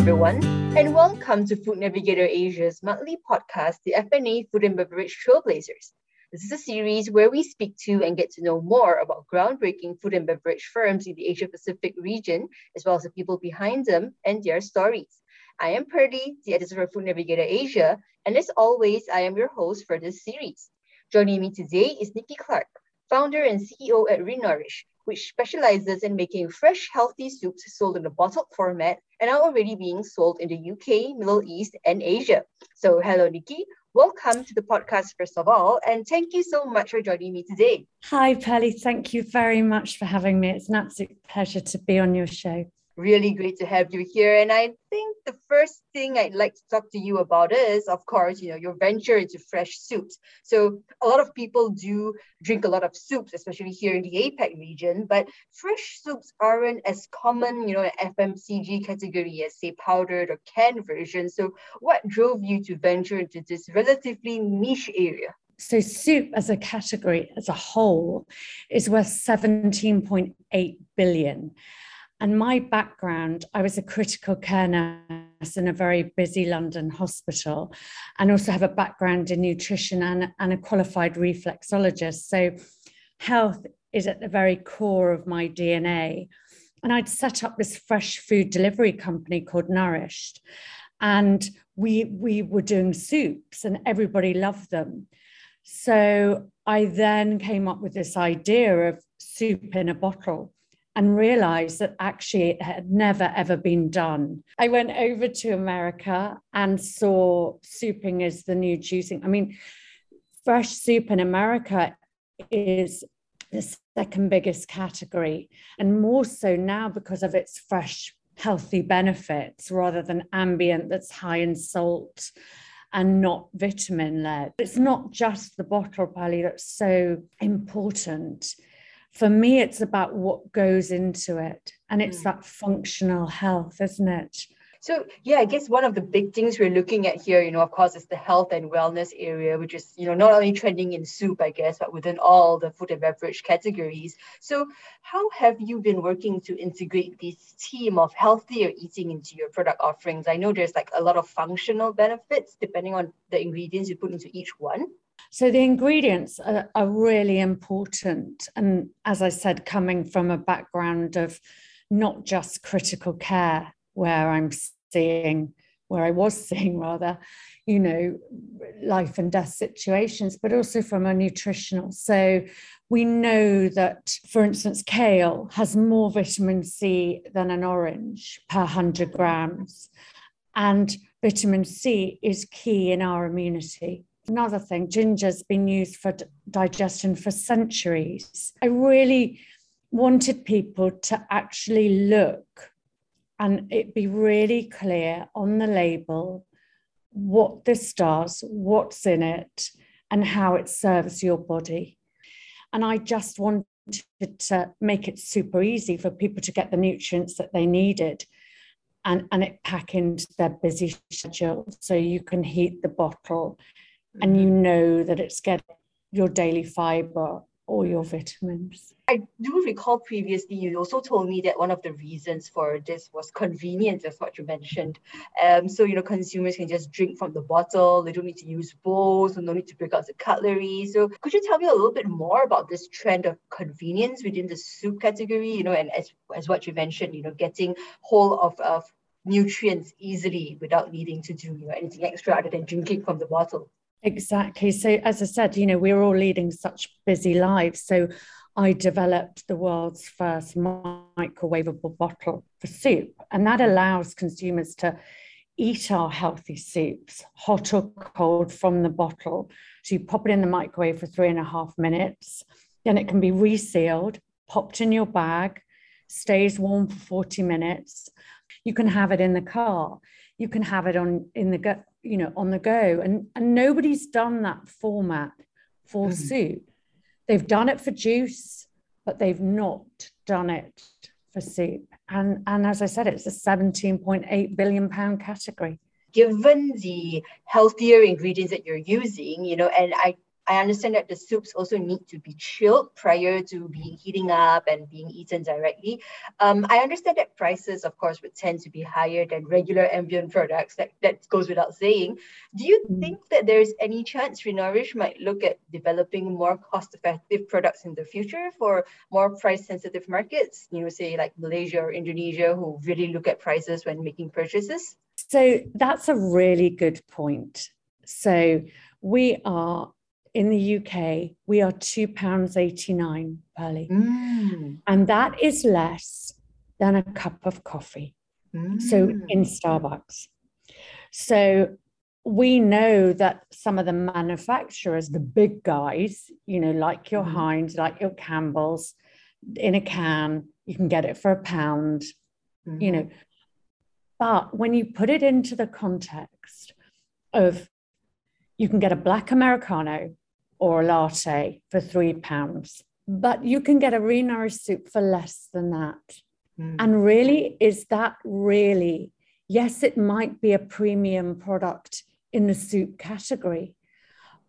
everyone, and welcome to Food Navigator Asia's monthly podcast, the FNA Food and Beverage Trailblazers. This is a series where we speak to and get to know more about groundbreaking food and beverage firms in the Asia Pacific region, as well as the people behind them and their stories. I am Pearly, the editor of Food Navigator Asia, and as always, I am your host for this series. Joining me today is Nikki Clark, founder and CEO at Renourish, which specializes in making fresh, healthy soups sold in a bottled format and are already being sold in the UK, Middle East, and Asia. So, hello, Nikki. Welcome to the podcast, first of all, and thank you so much for joining me today. Hi, Pearly. Thank you very much for having me. It's an absolute pleasure to be on your show really great to have you here. And I think the first thing I'd like to talk to you about is, of course, you know, your venture into fresh soups. So a lot of people do drink a lot of soups, especially here in the APAC region, but fresh soups aren't as common, you know, in FMCG category as say powdered or canned versions. So what drove you to venture into this relatively niche area? So, soup as a category, as a whole, is worth 17.8 billion. And my background, I was a critical care nurse in a very busy London hospital, and also have a background in nutrition and, and a qualified reflexologist. So, health is at the very core of my DNA. And I'd set up this fresh food delivery company called Nourished. And we, we were doing soups, and everybody loved them. So, I then came up with this idea of soup in a bottle and realized that actually it had never ever been done. I went over to America and saw souping as the new juicing. I mean, fresh soup in America is the second biggest category, and more so now because of its fresh, healthy benefits rather than ambient that's high in salt and not vitamin led. It's not just the bottle, Pearly, that's so important for me, it's about what goes into it. And it's mm. that functional health, isn't it? So yeah, I guess one of the big things we're looking at here, you know, of course, is the health and wellness area, which is, you know, not only trending in soup, I guess, but within all the food and beverage categories. So how have you been working to integrate this theme of healthier eating into your product offerings? I know there's like a lot of functional benefits depending on the ingredients you put into each one. So the ingredients are, are, really important. And as I said, coming from a background of not just critical care, where I'm seeing, where I was seeing rather, you know, life and death situations, but also from a nutritional. So we know that, for instance, kale has more vitamin C than an orange per 100 grams. And vitamin C is key in our immunity. Another thing, ginger's been used for digestion for centuries. I really wanted people to actually look and it be really clear on the label what this does, what's in it, and how it serves your body. And I just wanted to make it super easy for people to get the nutrients that they needed and, and it pack into their busy schedule. So you can heat the bottle and you mm-hmm. know that it's getting your daily fiber or your vitamins. I do recall previously you also told me that one of the reasons for this was convenience, as what you mentioned. Um, so you know consumers can just drink from the bottle; they don't need to use bowls, and no need to break out the cutlery. So could you tell me a little bit more about this trend of convenience within the soup category? You know, and as as what you mentioned, you know, getting whole of, of nutrients easily without needing to do you know anything extra other than drinking from the bottle. Exactly. So, as I said, you know, we're all leading such busy lives. So, I developed the world's first microwavable bottle for soup, and that allows consumers to eat our healthy soups, hot or cold from the bottle. So, you pop it in the microwave for three and a half minutes, then it can be resealed, popped in your bag, stays warm for 40 minutes. You can have it in the car. You can have it on in the you know on the go. And and nobody's done that format for mm. soup they've done it for juice but they've not done it for soup and and as i said it's a 17.8 billion pound category. Given the healthier ingredients that you're using you know and i I understand that the soups also need to be chilled prior to being heating up and being eaten directly. Um, I understand that prices, of course, would tend to be higher than regular ambient products. That, that goes without saying. Do you mm. think that there's any chance Renourish might look at developing more cost-effective products in the future for more price-sensitive markets? You know, say like Malaysia or Indonesia, who really look at prices when making purchases? So that's a really good point. So we are in the UK, we are £2.89 per litre. Mm. And that is less than a cup of coffee. Mm. So in Starbucks. So we know that some of the manufacturers, the big guys, you know, like your mm. Heinz, like your Campbell's, in a can, you can get it for a pound, mm. you know. But when you put it into the context of you can get a black Americano or a latte for three pounds. But you can get a renourished soup for less than that. Mm. And really, is that really? Yes, it might be a premium product in the soup category.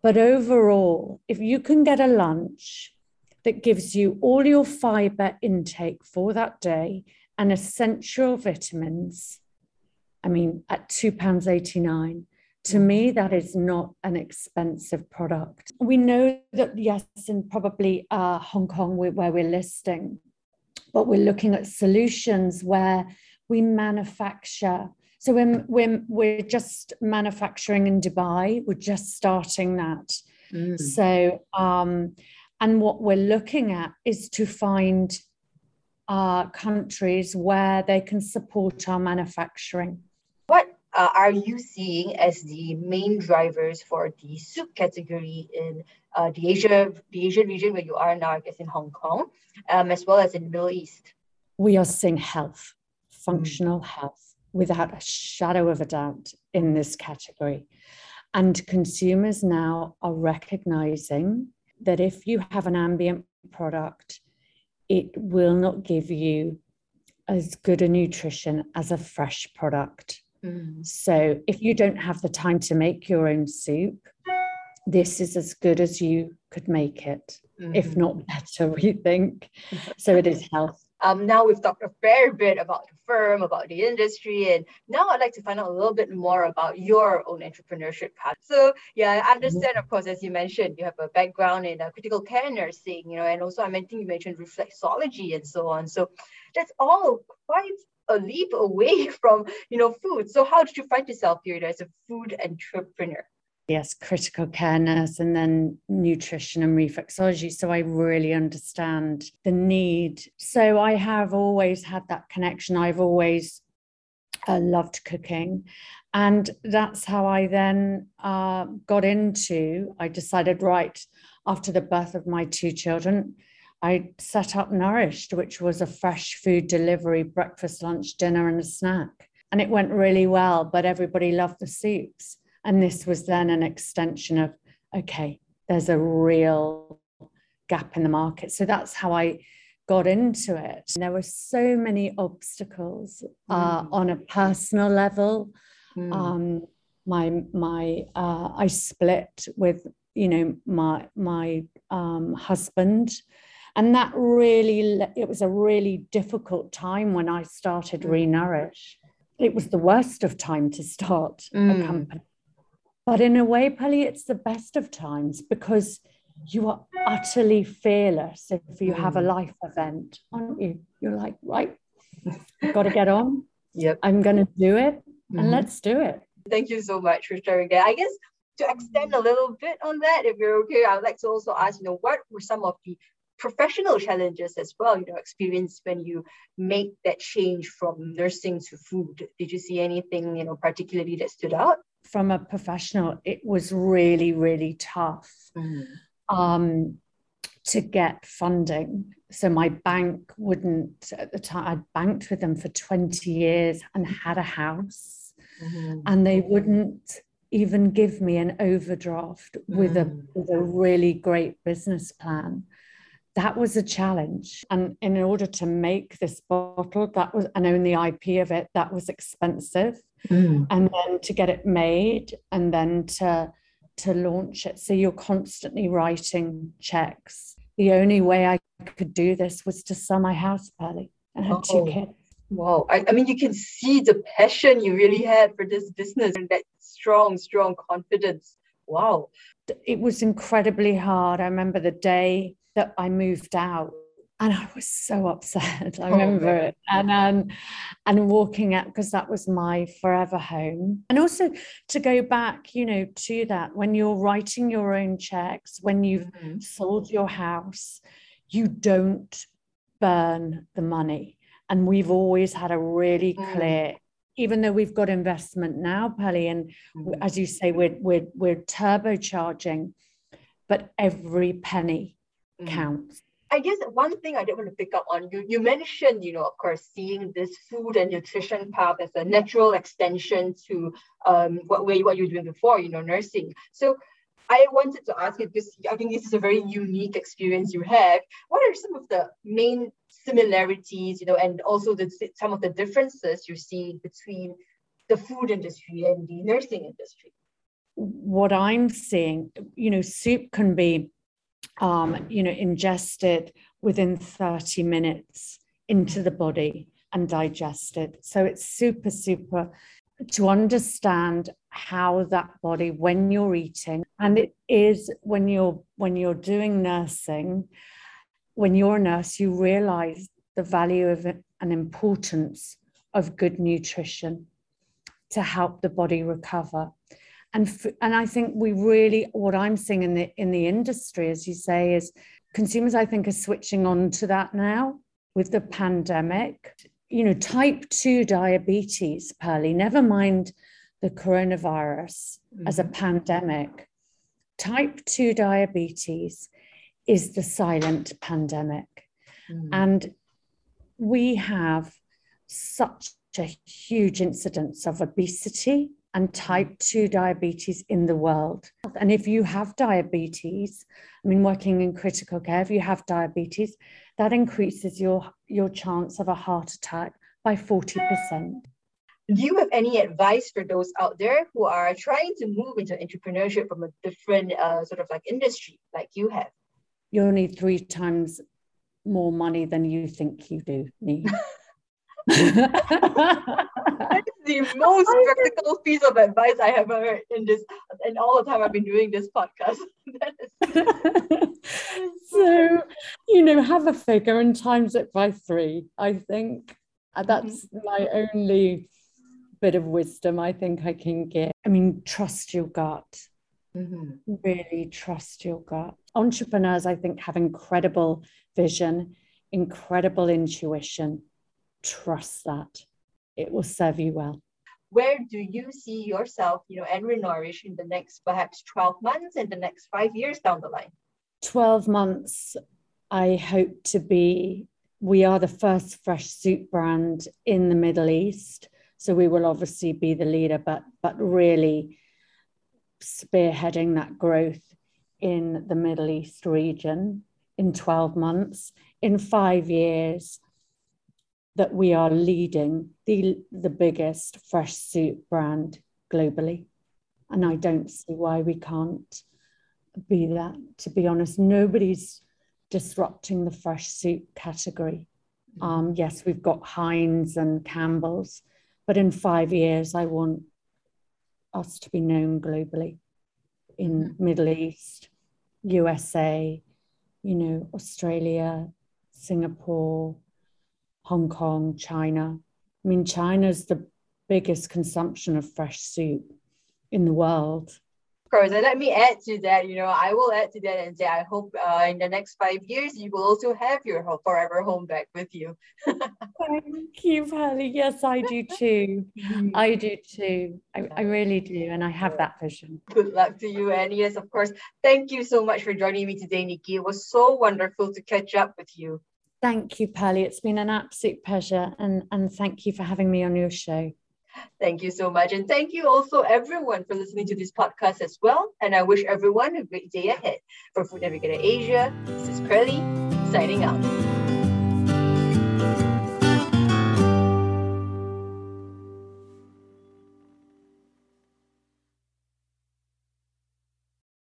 But overall, if you can get a lunch that gives you all your fiber intake for that day and essential vitamins, I mean, at £2.89, to me, that is not an expensive product. We know that, yes, in probably uh, Hong Kong, where we're listing, but we're looking at solutions where we manufacture. So when we're, we're just manufacturing in Dubai, we're just starting that. Mm. So, um, and what we're looking at is to find uh, countries where they can support our manufacturing. Uh, are you seeing as the main drivers for the soup category in uh, the Asia, the Asian region where you are now, I guess in Hong Kong, um, as well as in the Middle East? We are seeing health, functional mm. health, without a shadow of a doubt in this category. And consumers now are recognizing that if you have an ambient product, it will not give you as good a nutrition as a fresh product. Mm. So if you don't have the time to make your own soup, this is as good as you could make it, mm. if not better, we think. so it is health. Um, now we've talked a fair bit about the firm, about the industry, and now I'd like to find out a little bit more about your own entrepreneurship path. So yeah, I understand, of course, as you mentioned, you have a background in uh, critical care nursing, you know, and also I think you mentioned reflexology and so on. So that's all quite a leap away from you know food. So how did you find yourself here as a food entrepreneur? Yes critical care nurse and then nutrition and reflexology. So i really understand the need. So i have always had that connection. I've always uh, loved cooking. And that's how i then uh, got into i decided right after the birth of my two children I set up Nourished, which was a fresh food delivery, breakfast, lunch, dinner, and a snack. And it went really well, but everybody loved the soups. And this was then an extension of, okay, there's a real gap in the market. So that's how I got into it. There were so many obstacles uh, mm. on a personal level. Mm. Um, my my uh, I split with you know my my um, husband and that really it was a really difficult time when i started mm. renourish it was the worst of time to start mm. a company but in a way Pearly, it's the best of times because you are utterly fearless if you mm. have a mm. life event aren't you you're like right i've got to get on yep i'm going to do it mm-hmm. and let's do it thank you so much for sharing that i guess to extend a little bit on that, if you're okay, I would like to also ask, you know, what were some of the professional challenges as well, you know, experience when you make that change from nursing to food? Did you see anything, you know, particularly that stood out? From a professional, it was really, really tough mm. um, to get funding. So my bank wouldn't, at the time, I'd banked with them for 20 years and had a house, mm-hmm. and they wouldn't even give me an overdraft with a mm. with a really great business plan that was a challenge. And in order to make this bottle, that was, and own the IP of it, that was expensive. Mm. And then to get it made and then to, to launch it. So you're constantly writing checks. The only way I could do this was to sell my house, Pearly, and had two kids. Wow. I, I mean, you can see the passion you really had for this business and that strong, strong confidence. Wow. It was incredibly hard. I remember the day that I moved out and I was so upset. I oh, remember it, and um, and walking out because that was my forever home. And also to go back, you know, to that when you're writing your own checks, when you've mm-hmm. sold your house, you don't burn the money. And we've always had a really mm. clear. Even though we've got investment now, Pearly, and mm-hmm. as you say, we're we're we're turbocharging, but every penny mm. counts I guess one thing I did want to pick up on you, you mentioned, you know, of course, seeing this food and nutrition path as a natural extension to um, what way what you're doing before, you know, nursing. So I wanted to ask you because I think this is a very unique experience you have. What are some of the main similarities, you know, and also the, some of the differences you see between the food industry and the nursing industry? What I'm seeing, you know, soup can be um, you know, ingested within 30 minutes into the body and digested. So it's super, super to understand how that body when you're eating and it is when you're when you're doing nursing when you're a nurse you realize the value of it and importance of good nutrition to help the body recover and and I think we really what I'm seeing in the in the industry, as you say, is consumers I think are switching on to that now with the pandemic. You know, type two diabetes, Pearly. Never mind the coronavirus mm-hmm. as a mm-hmm. pandemic. Type two diabetes is the silent pandemic, mm-hmm. and we have such a huge incidence of obesity and type 2 diabetes in the world. And if you have diabetes, I mean, working in critical care, if you have diabetes, that increases your, your chance of a heart attack by 40%. Do you have any advice for those out there who are trying to move into entrepreneurship from a different uh, sort of like industry like you have? You'll need three times more money than you think you do need. that is the most practical piece of advice I have heard in this in all the time I've been doing this podcast. so, you know, have a figure and times it by three. I think uh, that's mm-hmm. my only bit of wisdom I think I can get. I mean, trust your gut. Mm-hmm. Really trust your gut. Entrepreneurs, I think, have incredible vision, incredible intuition trust that it will serve you well. Where do you see yourself you know and Renourish in the next perhaps 12 months and the next five years down the line? 12 months i hope to be we are the first fresh soup brand in the middle east. So we will obviously be the leader but but really spearheading that growth in the middle east region in 12 months. In five years that we are leading the, the biggest fresh soup brand globally. And I don't see why we can't be that. To be honest, nobody's disrupting the fresh soup category. Mm-hmm. Um, yes, we've got Heinz and Campbell's, but in five years, I want us to be known globally in mm-hmm. Middle East, USA, you know, Australia, Singapore, Hong Kong, China. I mean, China's the biggest consumption of fresh soup in the world. Of course, and let me add to that. You know, I will add to that and say, I hope uh, in the next five years you will also have your forever home back with you. Thank you, Pearly. Yes, I do too. I do too. I, I really do, and I have that vision. Good luck to you, and yes, of course. Thank you so much for joining me today, Nikki. It was so wonderful to catch up with you. Thank you, Pearly. It's been an absolute pleasure. And, and thank you for having me on your show. Thank you so much. And thank you also, everyone, for listening to this podcast as well. And I wish everyone a great day ahead. For Food Navigator Asia, this is Pearly signing out.